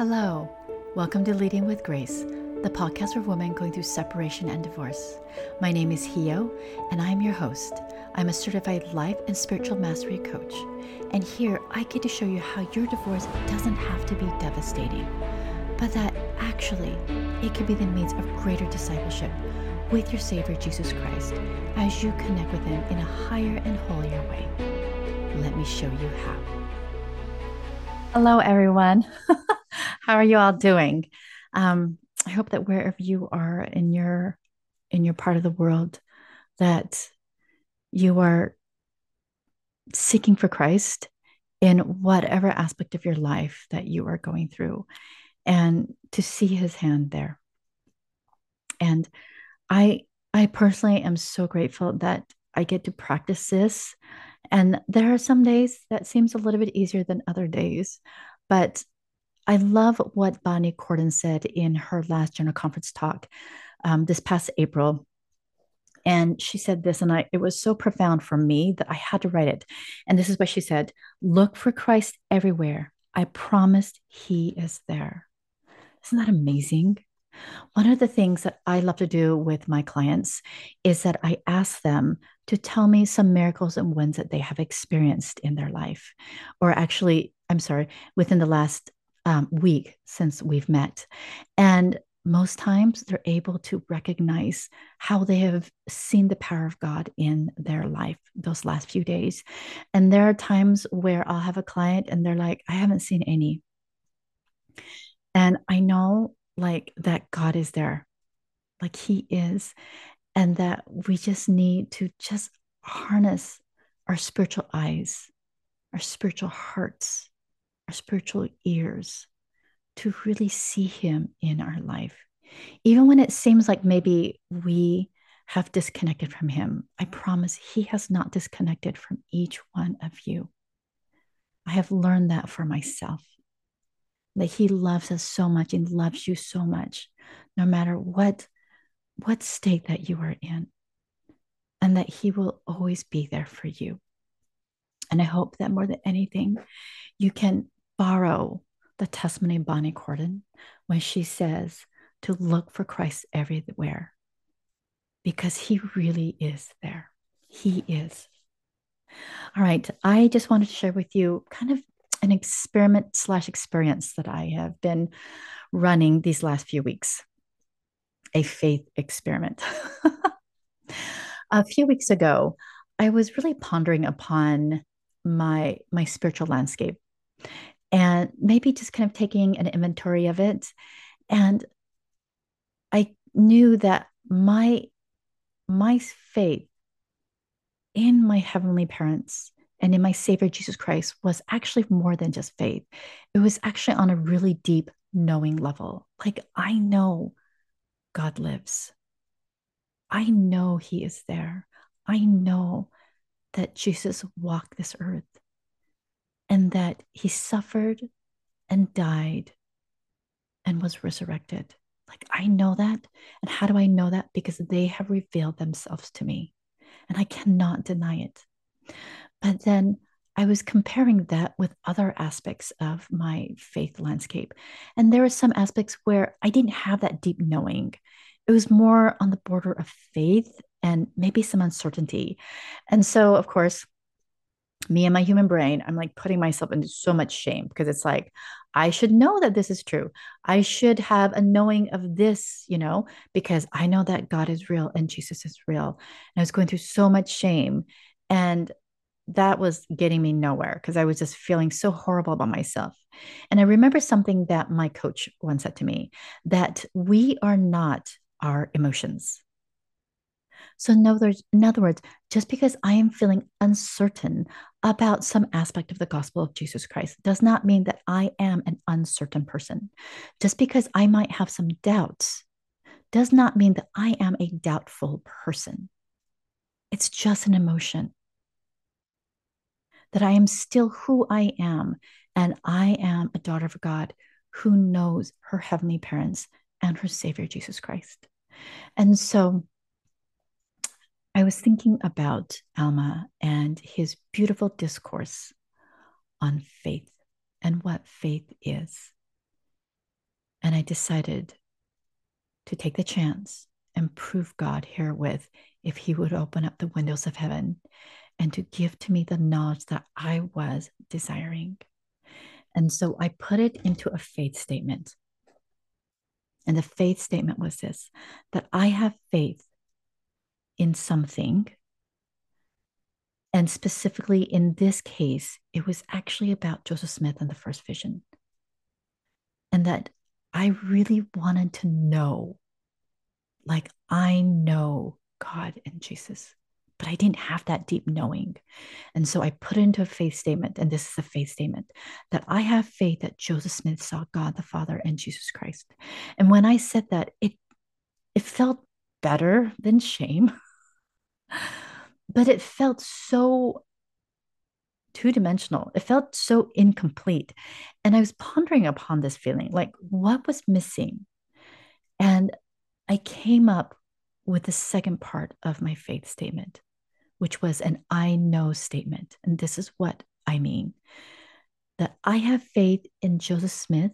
Hello, welcome to Leading with Grace, the podcast for women going through separation and divorce. My name is Hyo, and I'm your host. I'm a certified life and spiritual mastery coach, and here I get to show you how your divorce doesn't have to be devastating, but that actually it can be the means of greater discipleship with your Savior Jesus Christ as you connect with Him in a higher and holier way. Let me show you how. Hello, everyone. How are you all doing? Um, I hope that wherever you are in your in your part of the world, that you are seeking for Christ in whatever aspect of your life that you are going through, and to see His hand there. And I I personally am so grateful that I get to practice this. And there are some days that seems a little bit easier than other days, but I love what Bonnie Cordon said in her last general conference talk um, this past April. And she said this, and I, it was so profound for me that I had to write it. And this is what she said Look for Christ everywhere. I promised he is there. Isn't that amazing? One of the things that I love to do with my clients is that I ask them to tell me some miracles and wins that they have experienced in their life, or actually, I'm sorry, within the last um, week since we've met. And most times they're able to recognize how they have seen the power of God in their life those last few days. And there are times where I'll have a client and they're like, I haven't seen any. And I know like that God is there, like He is, and that we just need to just harness our spiritual eyes, our spiritual hearts, our spiritual ears to really see Him in our life. Even when it seems like maybe we have disconnected from Him, I promise He has not disconnected from each one of you. I have learned that for myself that He loves us so much and loves you so much, no matter what, what state that you are in, and that He will always be there for you. And I hope that more than anything, you can borrow the testimony of Bonnie Cordon when she says to look for Christ everywhere because he really is there. He is. All right. I just wanted to share with you kind of an experiment slash experience that I have been running these last few weeks a faith experiment. a few weeks ago, I was really pondering upon my my spiritual landscape and maybe just kind of taking an inventory of it. And I knew that my my faith in my heavenly parents and in my Savior Jesus Christ was actually more than just faith. It was actually on a really deep knowing level. Like I know God lives. I know He is there. I know that Jesus walked this earth that he suffered and died and was resurrected. Like, I know that. And how do I know that? Because they have revealed themselves to me, and I cannot deny it. But then I was comparing that with other aspects of my faith landscape. And there were some aspects where I didn't have that deep knowing. It was more on the border of faith and maybe some uncertainty. And so, of course, me and my human brain, I'm like putting myself into so much shame because it's like, I should know that this is true. I should have a knowing of this, you know, because I know that God is real and Jesus is real. And I was going through so much shame. And that was getting me nowhere because I was just feeling so horrible about myself. And I remember something that my coach once said to me that we are not our emotions. So, in other, words, in other words, just because I am feeling uncertain about some aspect of the gospel of Jesus Christ does not mean that I am an uncertain person. Just because I might have some doubts does not mean that I am a doubtful person. It's just an emotion. That I am still who I am, and I am a daughter of God who knows her heavenly parents and her Savior Jesus Christ. And so, I was thinking about Alma and his beautiful discourse on faith and what faith is. And I decided to take the chance and prove God herewith if He would open up the windows of heaven and to give to me the knowledge that I was desiring. And so I put it into a faith statement. And the faith statement was this that I have faith in something. And specifically in this case, it was actually about Joseph Smith and the first vision. And that I really wanted to know, like, I know God and Jesus but I didn't have that deep knowing. And so I put into a faith statement, and this is a faith statement that I have faith that Joseph Smith saw God the Father and Jesus Christ. And when I said that, it it felt better than shame, but it felt so two dimensional. It felt so incomplete. And I was pondering upon this feeling like, what was missing? And I came up with the second part of my faith statement which was an I know statement. And this is what I mean that I have faith in Joseph Smith,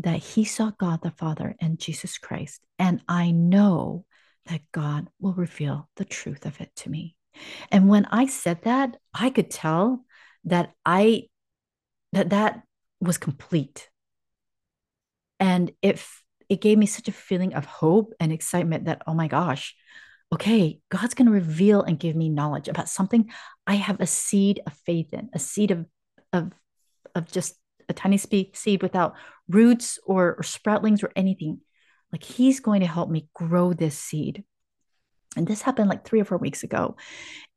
that he saw God the Father and Jesus Christ. And I know that God will reveal the truth of it to me. And when I said that, I could tell that I that that was complete. And if it gave me such a feeling of hope and excitement that oh my gosh, okay, God's going to reveal and give me knowledge about something I have a seed of faith in, a seed of of of just a tiny seed without roots or, or sproutlings or anything. Like he's going to help me grow this seed. And this happened like three or four weeks ago.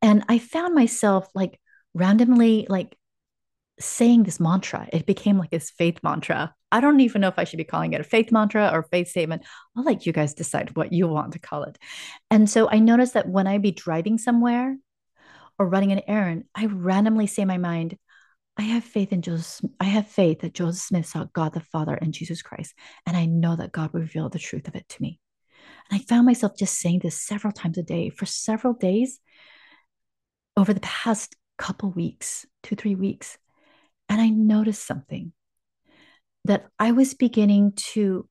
And I found myself like randomly like saying this mantra. It became like this faith mantra. I don't even know if I should be calling it a faith mantra or faith statement. I'll let you guys decide what you want to call it. And so I noticed that when I'd be driving somewhere or running an errand, I randomly say in my mind, I have faith in Joseph. I have faith that Joseph Smith saw God the Father and Jesus Christ. And I know that God will reveal the truth of it to me. And I found myself just saying this several times a day for several days over the past couple weeks, two, three weeks. And I noticed something that I was beginning to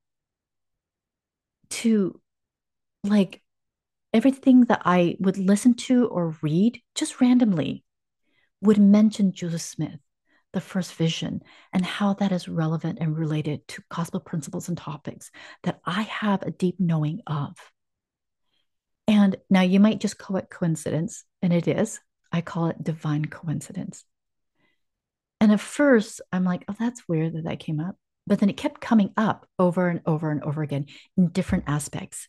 to like everything that I would listen to or read just randomly would mention Joseph Smith, the first vision, and how that is relevant and related to gospel principles and topics that I have a deep knowing of. And now you might just call it coincidence, and it is. I call it divine coincidence. And at first, I'm like, oh, that's weird that that came up. But then it kept coming up over and over and over again in different aspects.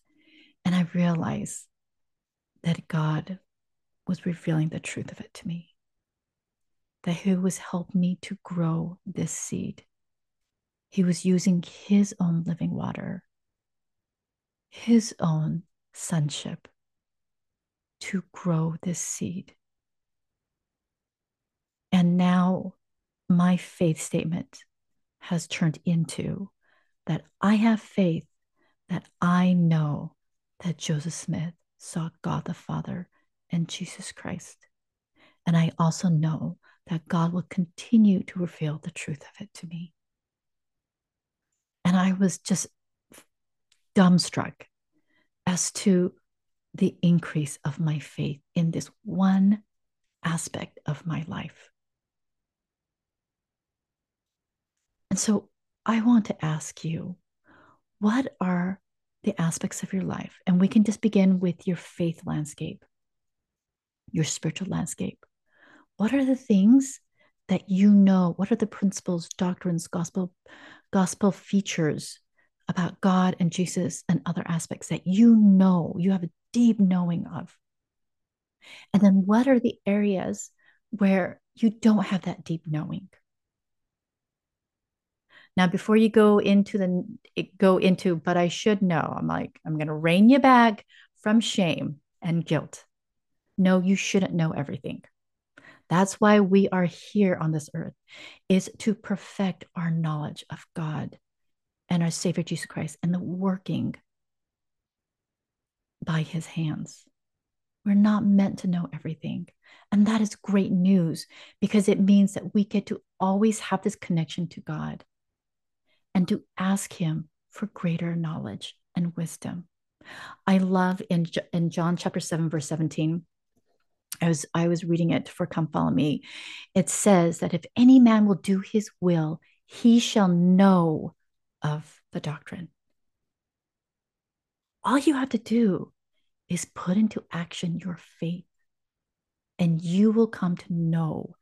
And I realized that God was revealing the truth of it to me, that He was helping me to grow this seed. He was using His own living water, His own sonship to grow this seed. And now my faith statement has turned into that I have faith that I know that Joseph Smith saw God the Father and Jesus Christ. And I also know that God will continue to reveal the truth of it to me. And I was just dumbstruck as to the increase of my faith in this one aspect of my life. And so I want to ask you what are the aspects of your life? And we can just begin with your faith landscape, your spiritual landscape. What are the things that you know? What are the principles, doctrines, gospel, gospel features about God and Jesus and other aspects that you know, you have a deep knowing of? And then what are the areas where you don't have that deep knowing? Now, before you go into the go into, but I should know, I'm like, I'm to rein you back from shame and guilt. No, you shouldn't know everything. That's why we are here on this earth, is to perfect our knowledge of God and our Savior Jesus Christ and the working by his hands. We're not meant to know everything. And that is great news because it means that we get to always have this connection to God and to ask Him for greater knowledge and wisdom. I love in, in John chapter 7, verse 17. I was I was reading it for Come Follow Me. It says that if any man will do his will, he shall know of the doctrine. All you have to do is put into action your faith, and you will come to know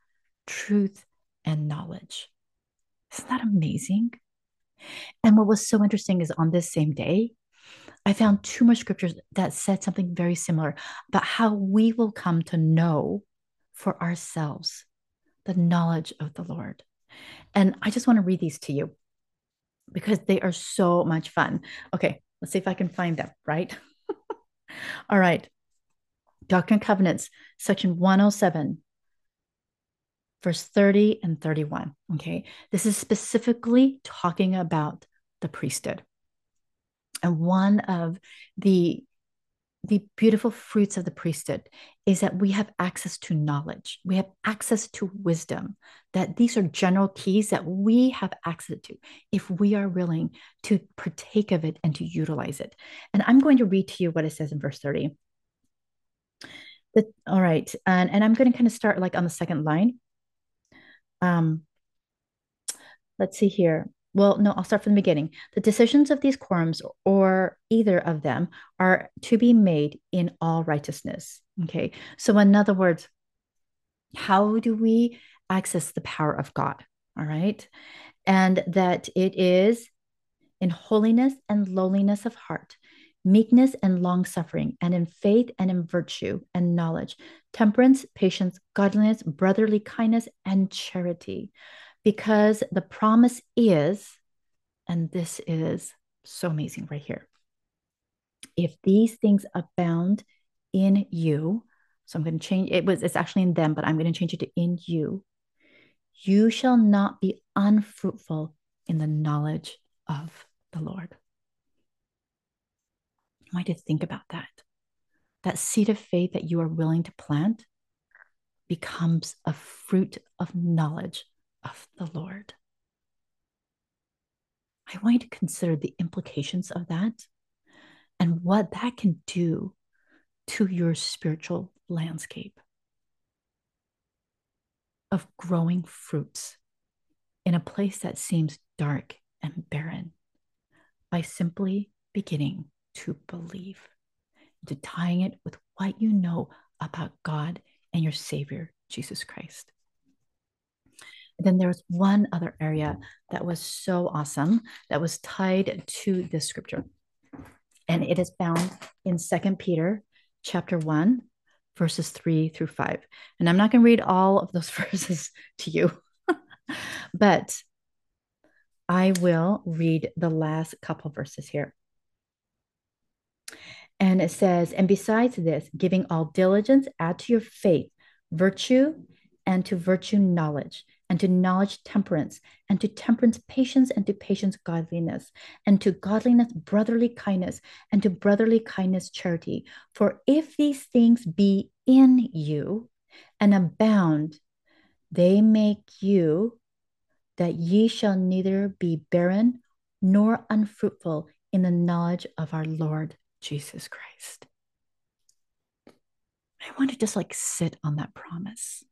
truth and knowledge. Isn't that amazing? And what was so interesting is on this same day, I found two more scriptures that said something very similar about how we will come to know for ourselves the knowledge of the Lord. And I just want to read these to you because they are so much fun. Okay, let's see if I can find them, right? All right. Doctrine and Covenants, section 107, verse 30 and 31. Okay. This is specifically talking about the priesthood. And one of the the beautiful fruits of the priesthood is that we have access to knowledge. We have access to wisdom. That these are general keys that we have access to if we are willing to partake of it and to utilize it. And I'm going to read to you what it says in verse 30. The, all right. And, and I'm going to kind of start like on the second line. Um, let's see here well, no, I'll start from the beginning. The decisions of these quorums or either of them are to be made in all righteousness. Okay. So, in other words, how do we access the power of God? All right. And that it is in holiness and lowliness of heart, meekness and long suffering, and in faith and in virtue and knowledge, temperance, patience, godliness, brotherly kindness, and charity because the promise is, and this is so amazing right here. If these things abound in you, so I'm going to change it was it's actually in them, but I'm going to change it to in you. You shall not be unfruitful in the knowledge of the Lord. I want you to think about that. That seed of faith that you are willing to plant becomes a fruit of knowledge of the Lord. I want you to consider the implications of that and what that can do to your spiritual landscape of growing fruits in a place that seems dark and barren by simply beginning to believe, to tying it with what you know about God and your Savior, Jesus Christ then there was one other area that was so awesome that was tied to this scripture. And it is found in Second Peter chapter 1, verses 3 through 5. And I'm not going to read all of those verses to you, but I will read the last couple verses here. And it says, And besides this, giving all diligence, add to your faith virtue, and to virtue knowledge and to knowledge temperance, and to temperance patience, and to patience godliness, and to godliness brotherly kindness, and to brotherly kindness charity. For if these things be in you and abound, they make you that ye shall neither be barren nor unfruitful in the knowledge of our Lord Jesus Christ. I want to just like sit on that promise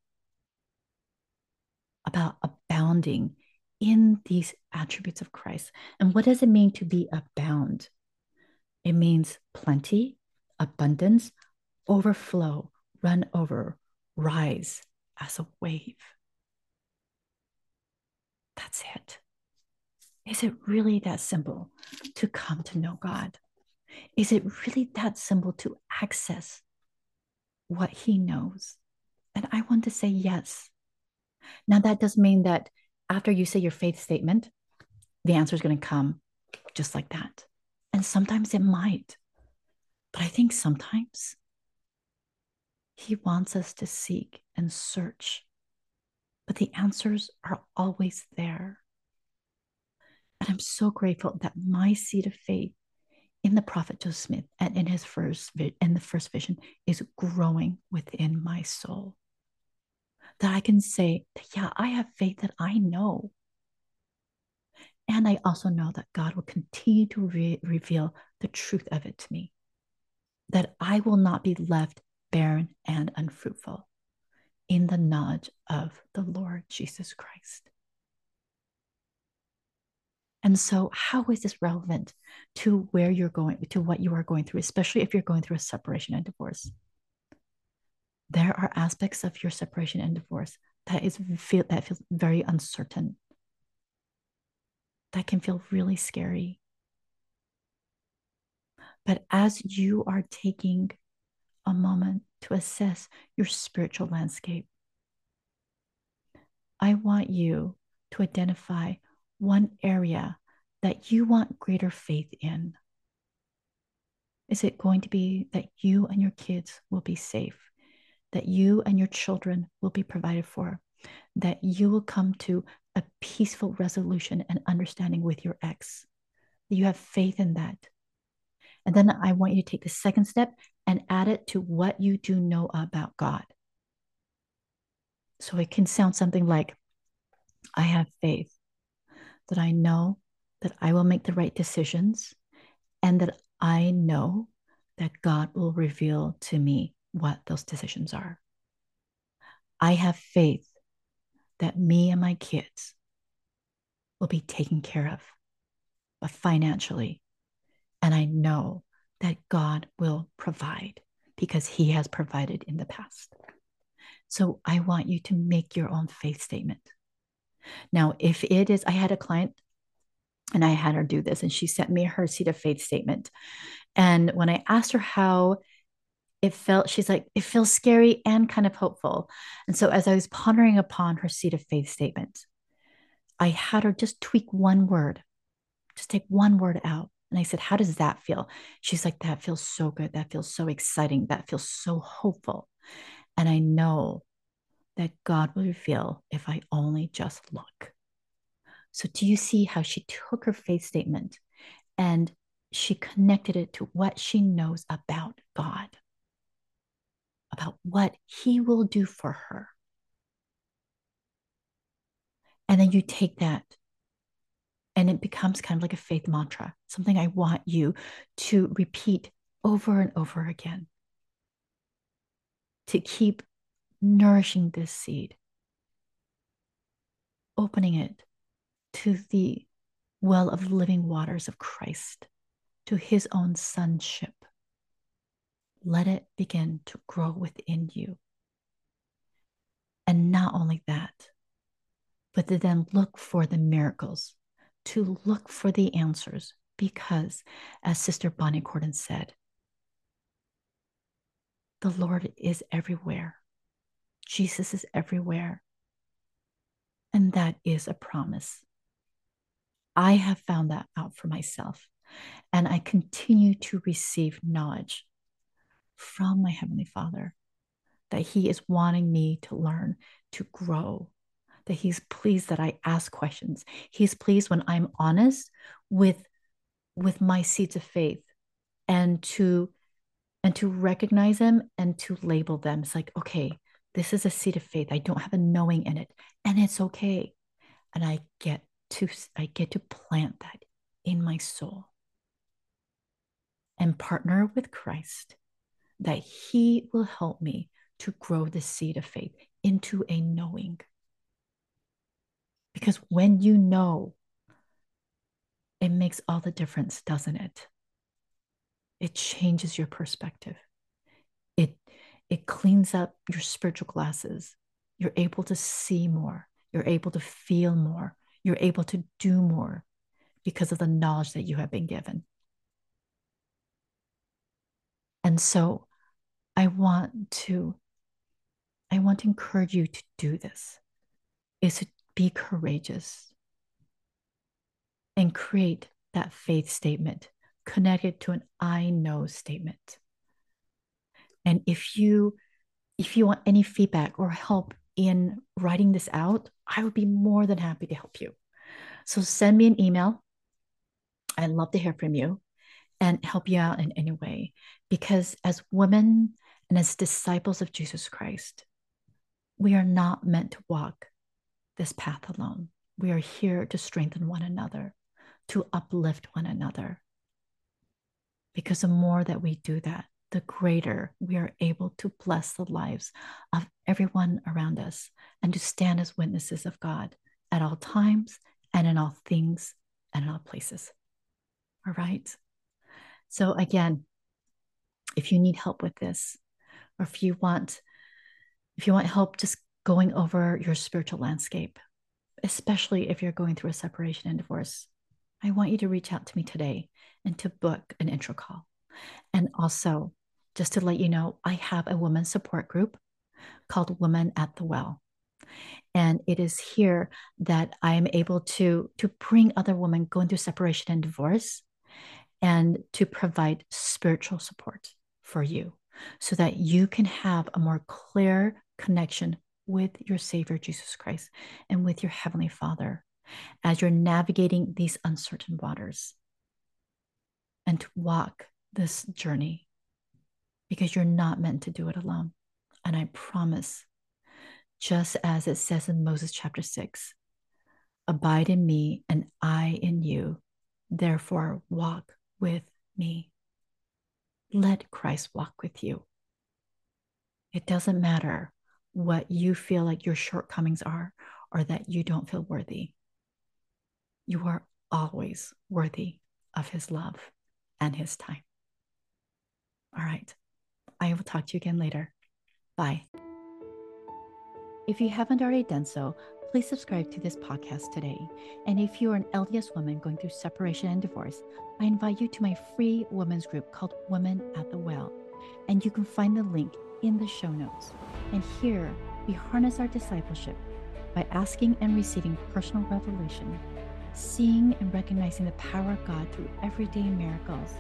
about abounding in these attributes of Christ. And what does it mean to be abound? It means plenty, abundance, overflow, run over, rise as a wave. That's it. Is it really that simple to come to know God? Is it really that simple to access what He knows? And I want to say yes. Now, that does mean that after you say your faith statement, the answer is going to come just like that. And sometimes it might. But I think sometimes he wants us to seek and search. But the answers are always there. And I'm so grateful that my seed of faith in the prophet Joseph Smith and in his first in the first vision is growing within my soul that I can say, that, yeah, I have faith that I know. And I also know that God will continue to re- reveal the truth of it to me, that I will not be left barren and unfruitful in the knowledge of the Lord Jesus Christ. And so, how is this relevant to where you're going, to what you are going through, especially if you're going through a separation and divorce? There are aspects of your separation and divorce that is feel that feels very uncertain. That can feel really scary. But as you are taking a moment to assess your spiritual landscape, I want you to identify one area that you want greater faith in? Is it going to be that you and your kids will be safe, that you and your children will be provided for, that you will come to a peaceful resolution and understanding with your ex? You have faith in that. And then I want you to take the second step and add it to what you do know about God. So it can sound something like, I have faith that I know that I will make the right decisions and that I know that God will reveal to me what those decisions are. I have faith that me and my kids will be taken care of, but financially. And I know that God will provide because He has provided in the past. So I want you to make your own faith statement. Now, if it is, I had a client and I had her do this, and she sent me her seed of faith statement. And when I asked her how it felt, she's like, it feels scary and kind of hopeful. And so, as I was pondering upon her seed of faith statement, I had her just tweak one word, just take one word out. And I said, How does that feel? She's like, That feels so good. That feels so exciting. That feels so hopeful. And I know that God will reveal if I only just look. So, do you see how she took her faith statement and she connected it to what she knows about God, what He will do for her? And then you take that and it becomes kind of like a faith mantra, something I want you to repeat over and over again to keep nourishing this seed, opening it to the well of living waters of Christ, to his own sonship. Let it begin to grow within you. And not only that, but to then look for the miracles, to look for the answers, because as Sister Bonnie Cordon said, the Lord is everywhere. Jesus is everywhere. And that is a promise. I have found that out for myself. And I continue to receive knowledge from my Heavenly Father that He is wanting me to learn, to grow, that He's pleased that I ask questions. He's pleased when I'm honest with, with my seeds of faith and to and to recognize them and to label them. It's like, okay, this is a seed of faith. I don't have a knowing in it, and it's okay. And I get to I get to plant that in my soul and partner with Christ that he will help me to grow the seed of faith into a knowing. Because when you know, it makes all the difference, doesn't it? It changes your perspective. It it cleans up your spiritual glasses. You're able to see more. You're able to feel more. You're able to do more because of the knowledge that you have been given. And so I want to I want to encourage you to do this is to be courageous and create that faith statement connected to an I know statement. And if you if you want any feedback or help in writing this out, I would be more than happy to help you. So send me an email. I'd love to hear from you and help you out in any way. Because as women and as disciples of Jesus Christ, we are not meant to walk this path alone. We are here to strengthen one another, to uplift one another. Because the more that we do that, the greater we are able to bless the lives of everyone around us and to stand as witnesses of God at all times and in all things and in all places. All right. So, again, if you need help with this, or if you want, if you want help just going over your spiritual landscape, especially if you're going through a separation and divorce, I want you to reach out to me today and to book an intro call. And also, just to let you know, I have a women's support group called Women at the Well. And it is here that I am able to, to bring other women going through separation and divorce and to provide spiritual support for you so that you can have a more clear connection with your Savior, Jesus Christ, and with your Heavenly Father as you're navigating these uncertain waters and to walk this journey because you're not meant to do it alone. And I promise, just as it says in Moses chapter 6, abide in me and I in you, therefore walk with me. Let Christ walk with you. It doesn't matter what you feel like your shortcomings are or that you don't feel worthy. You are always worthy of his love and his time. All right. I will talk to you again later. Bye. If you haven't already done so, please subscribe to this podcast today. And if you are an LDS woman going through separation and divorce, I invite you to my free women's group called Women at the Well. And you can find the link in the show notes. And here we harness our discipleship by asking and receiving personal revelation, seeing and recognizing the power of God through everyday miracles,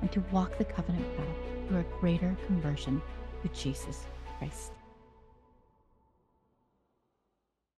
and to walk the covenant path through a greater conversion with Jesus Christ.